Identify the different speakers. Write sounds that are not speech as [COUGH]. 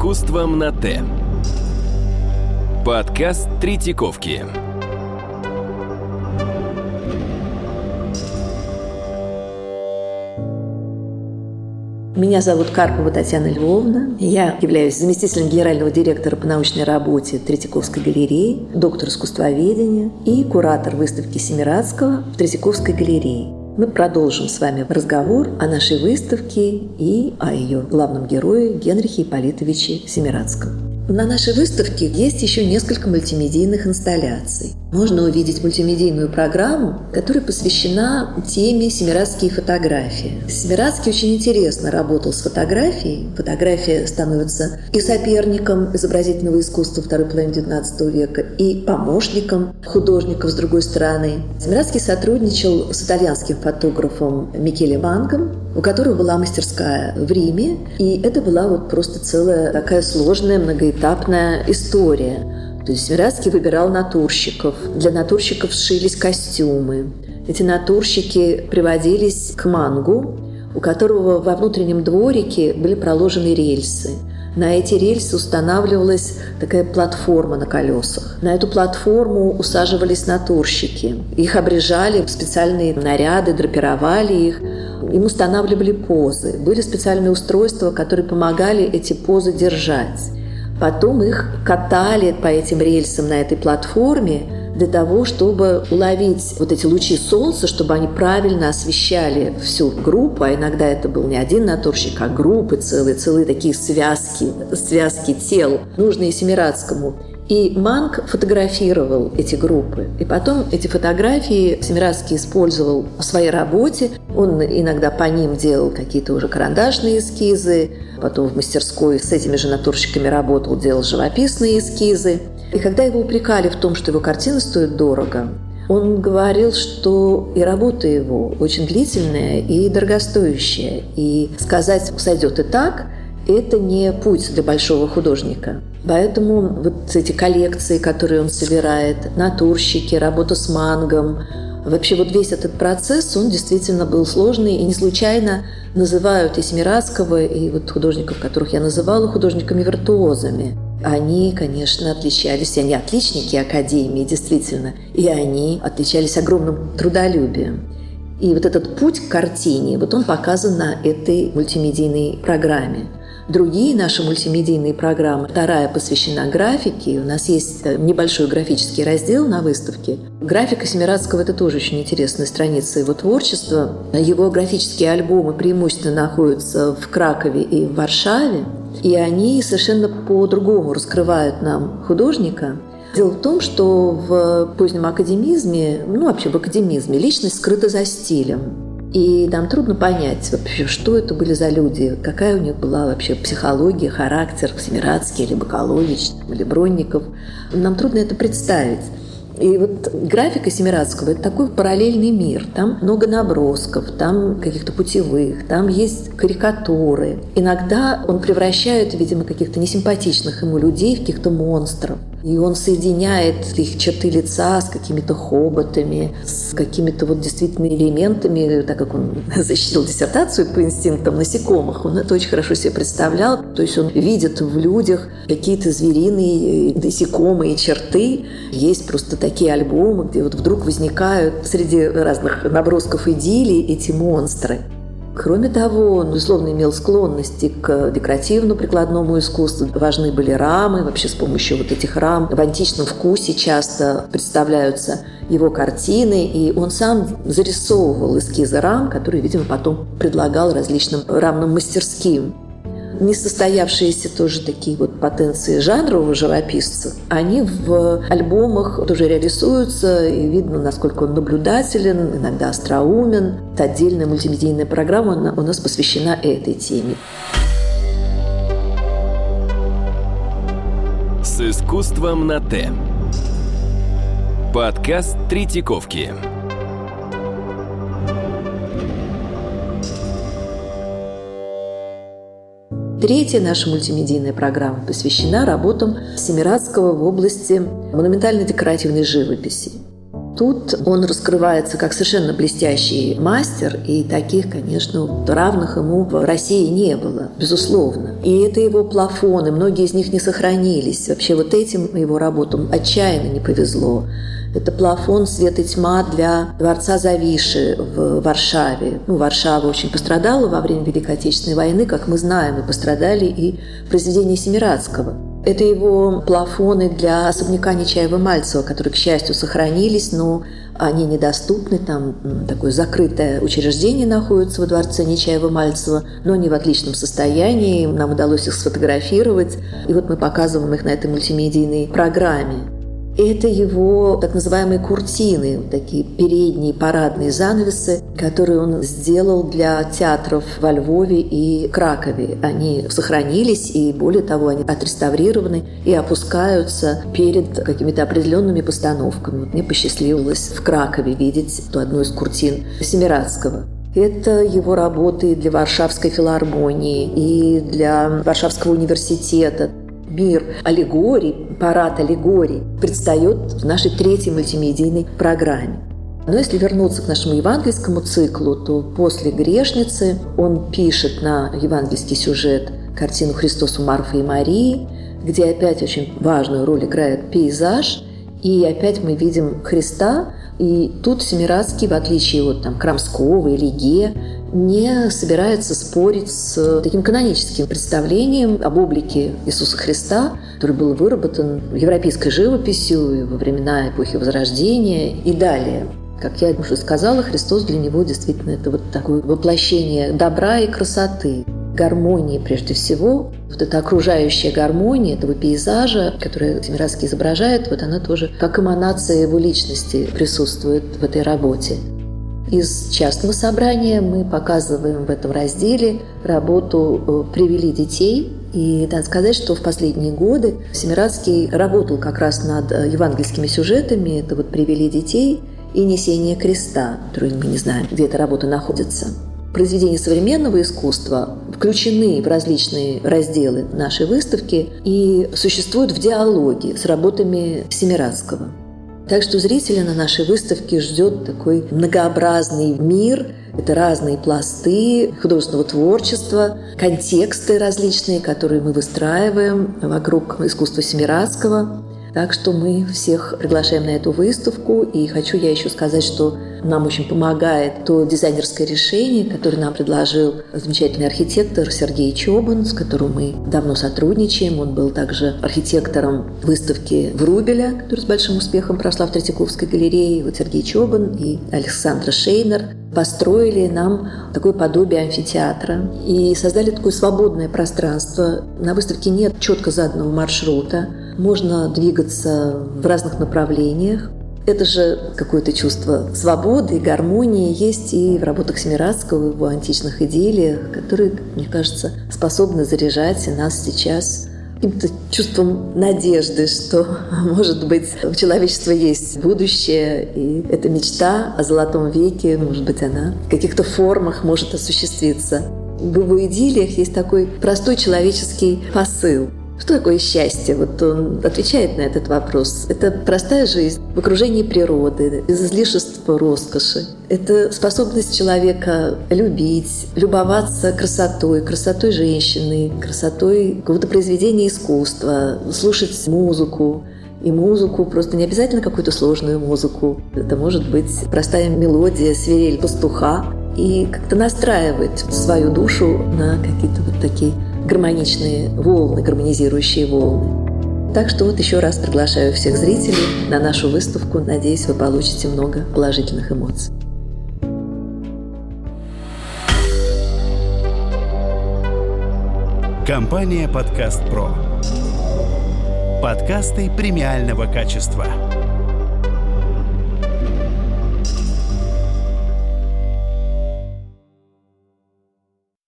Speaker 1: искусством на Т. Подкаст Третьяковки.
Speaker 2: Меня зовут Карпова Татьяна Львовна. Я являюсь заместителем генерального директора по научной работе Третьяковской галереи, доктор искусствоведения и куратор выставки Семирадского в Третьяковской галерее. Мы продолжим с вами разговор о нашей выставке и о ее главном герое Генрихе Ипполитовиче Семирадском. На нашей выставке есть еще несколько мультимедийных инсталляций. Можно увидеть мультимедийную программу, которая посвящена теме «Семирадские фотографии». Семирадский очень интересно работал с фотографией. Фотография становится и соперником изобразительного искусства второй половины XIX века, и помощником художников с другой стороны. Семирадский сотрудничал с итальянским фотографом Микеле Вангом, у которого была мастерская в Риме, и это была вот просто целая такая сложная многоэтапная история. То есть Мирацкий выбирал натурщиков. Для натурщиков сшились костюмы. Эти натурщики приводились к мангу, у которого во внутреннем дворике были проложены рельсы. На эти рельсы устанавливалась такая платформа на колесах. На эту платформу усаживались натурщики. Их обрежали в специальные наряды, драпировали их. Им устанавливали позы. Были специальные устройства, которые помогали эти позы держать. Потом их катали по этим рельсам на этой платформе, для того, чтобы уловить вот эти лучи солнца, чтобы они правильно освещали всю группу, а иногда это был не один натурщик, а группы целые, целые такие связки, связки тел, нужные Семирадскому. И Манк фотографировал эти группы. И потом эти фотографии Семирадский использовал в своей работе. Он иногда по ним делал какие-то уже карандашные эскизы, потом в мастерской с этими же натурщиками работал, делал живописные эскизы. И когда его упрекали в том, что его картины стоят дорого, он говорил, что и работа его очень длительная и дорогостоящая. И сказать «сойдет и так» – это не путь для большого художника. Поэтому вот эти коллекции, которые он собирает, натурщики, работа с мангом, вообще вот весь этот процесс, он действительно был сложный, и не случайно называют и Семирадского, и вот художников, которых я называла, художниками-виртуозами. Они, конечно, отличались, они отличники Академии, действительно, и они отличались огромным трудолюбием. И вот этот путь к картине, вот он показан на этой мультимедийной программе. Другие наши мультимедийные программы, вторая посвящена графике. У нас есть э, небольшой графический раздел на выставке. Графика Семирадского – это тоже очень интересная страница его творчества. Его графические альбомы преимущественно находятся в Кракове и в Варшаве. И они совершенно по-другому раскрывают нам художника. Дело в том, что в позднем академизме, ну вообще в академизме, личность скрыта за стилем. И нам трудно понять вообще, что это были за люди, какая у них была вообще психология, характер, Семирадский или Бакалович, или Бронников. Нам трудно это представить. И вот графика Семирадского – это такой параллельный мир. Там много набросков, там каких-то путевых, там есть карикатуры. Иногда он превращает, видимо, каких-то несимпатичных ему людей в каких-то монстров. И он соединяет их черты лица с какими-то хоботами, с какими-то вот действительно элементами, так как он [LAUGHS] защитил диссертацию по инстинктам насекомых, он это очень хорошо себе представлял. То есть он видит в людях какие-то звериные насекомые черты. Есть просто такие альбомы, где вот вдруг возникают среди разных набросков идиллии эти монстры. Кроме того, он, безусловно, имел склонности к декоративно-прикладному искусству. Важны были рамы. Вообще с помощью вот этих рам в античном вкусе часто представляются его картины. И он сам зарисовывал эскизы рам, которые, видимо, потом предлагал различным рамным мастерским несостоявшиеся тоже такие вот потенции жанрового живописца, они в альбомах тоже реализуются, и видно, насколько он наблюдателен, иногда остроумен. Это отдельная мультимедийная программа у нас посвящена этой теме.
Speaker 1: С искусством на Т. Подкаст Третьяковки.
Speaker 2: Третья наша мультимедийная программа посвящена работам Семирадского в области монументально-декоративной живописи. Тут он раскрывается как совершенно блестящий мастер, и таких, конечно, равных ему в России не было, безусловно. И это его плафоны, многие из них не сохранились. Вообще вот этим его работам отчаянно не повезло. Это плафон «Свет и тьма» для дворца Завиши в Варшаве. Ну, Варшава очень пострадала во время Великой Отечественной войны, как мы знаем, и пострадали и произведения Семирадского. Это его плафоны для особняка Нечаева-Мальцева, которые, к счастью, сохранились, но они недоступны. Там такое закрытое учреждение находится во дворце Нечаева-Мальцева, но они в отличном состоянии. Нам удалось их сфотографировать. И вот мы показываем их на этой мультимедийной программе. Это его так называемые куртины, такие передние парадные занавесы, которые он сделал для театров во Львове и Кракове. Они сохранились, и более того, они отреставрированы и опускаются перед какими-то определенными постановками. Вот мне посчастливилось в Кракове видеть одну из куртин Семирадского. Это его работы для Варшавской филармонии и для Варшавского университета мир аллегорий, парад аллегорий предстает в нашей третьей мультимедийной программе. Но если вернуться к нашему евангельскому циклу, то после «Грешницы» он пишет на евангельский сюжет картину «Христос у и Марии», где опять очень важную роль играет пейзаж, и опять мы видим Христа, и тут Семирадский, в отличие от там, Крамского или Ге, не собирается спорить с таким каноническим представлением об облике Иисуса Христа, который был выработан европейской живописью во времена эпохи Возрождения и далее. Как я уже сказала, Христос для него действительно это вот такое воплощение добра и красоты, гармонии прежде всего. Вот эта окружающая гармония этого пейзажа, который Тимирский изображает, вот она тоже как эманация его личности присутствует в этой работе. Из частного собрания мы показываем в этом разделе работу э, «Привели детей». И надо сказать, что в последние годы Семирадский работал как раз над э, евангельскими сюжетами. Это вот «Привели детей» и «Несение креста», которые мы не знаем, где эта работа находится. Произведения современного искусства включены в различные разделы нашей выставки и существуют в диалоге с работами Семирадского. Так что зрителя на нашей выставке ждет такой многообразный мир. Это разные пласты художественного творчества, контексты различные, которые мы выстраиваем вокруг искусства Семирадского. Так что мы всех приглашаем на эту выставку. И хочу я еще сказать, что нам очень помогает то дизайнерское решение, которое нам предложил замечательный архитектор Сергей Чобан, с которым мы давно сотрудничаем. Он был также архитектором выставки Врубеля, которая с большим успехом прошла в Третьяковской галерее. Вот Сергей Чобан и Александра Шейнер построили нам такое подобие амфитеатра и создали такое свободное пространство. На выставке нет четко заданного маршрута. Можно двигаться в разных направлениях. Это же какое-то чувство свободы гармонии есть и в работах Семирадского, в античных идеях, которые, мне кажется, способны заряжать нас сейчас каким-то чувством надежды, что, [LAUGHS] может быть, у человечества есть будущее, и эта мечта о золотом веке, может быть, она в каких-то формах может осуществиться. В его идиллиях есть такой простой человеческий посыл – что такое счастье? Вот он отвечает на этот вопрос. Это простая жизнь в окружении природы, без излишества роскоши. Это способность человека любить, любоваться красотой, красотой женщины, красотой какого-то произведения искусства, слушать музыку, и музыку, просто не обязательно какую-то сложную музыку. Это может быть простая мелодия, свирель пастуха, и как-то настраивать свою душу на какие-то вот такие гармоничные волны, гармонизирующие волны. Так что вот еще раз приглашаю всех зрителей на нашу выставку. Надеюсь, вы получите много положительных эмоций.
Speaker 3: Компания «Подкаст Про». Подкасты премиального качества.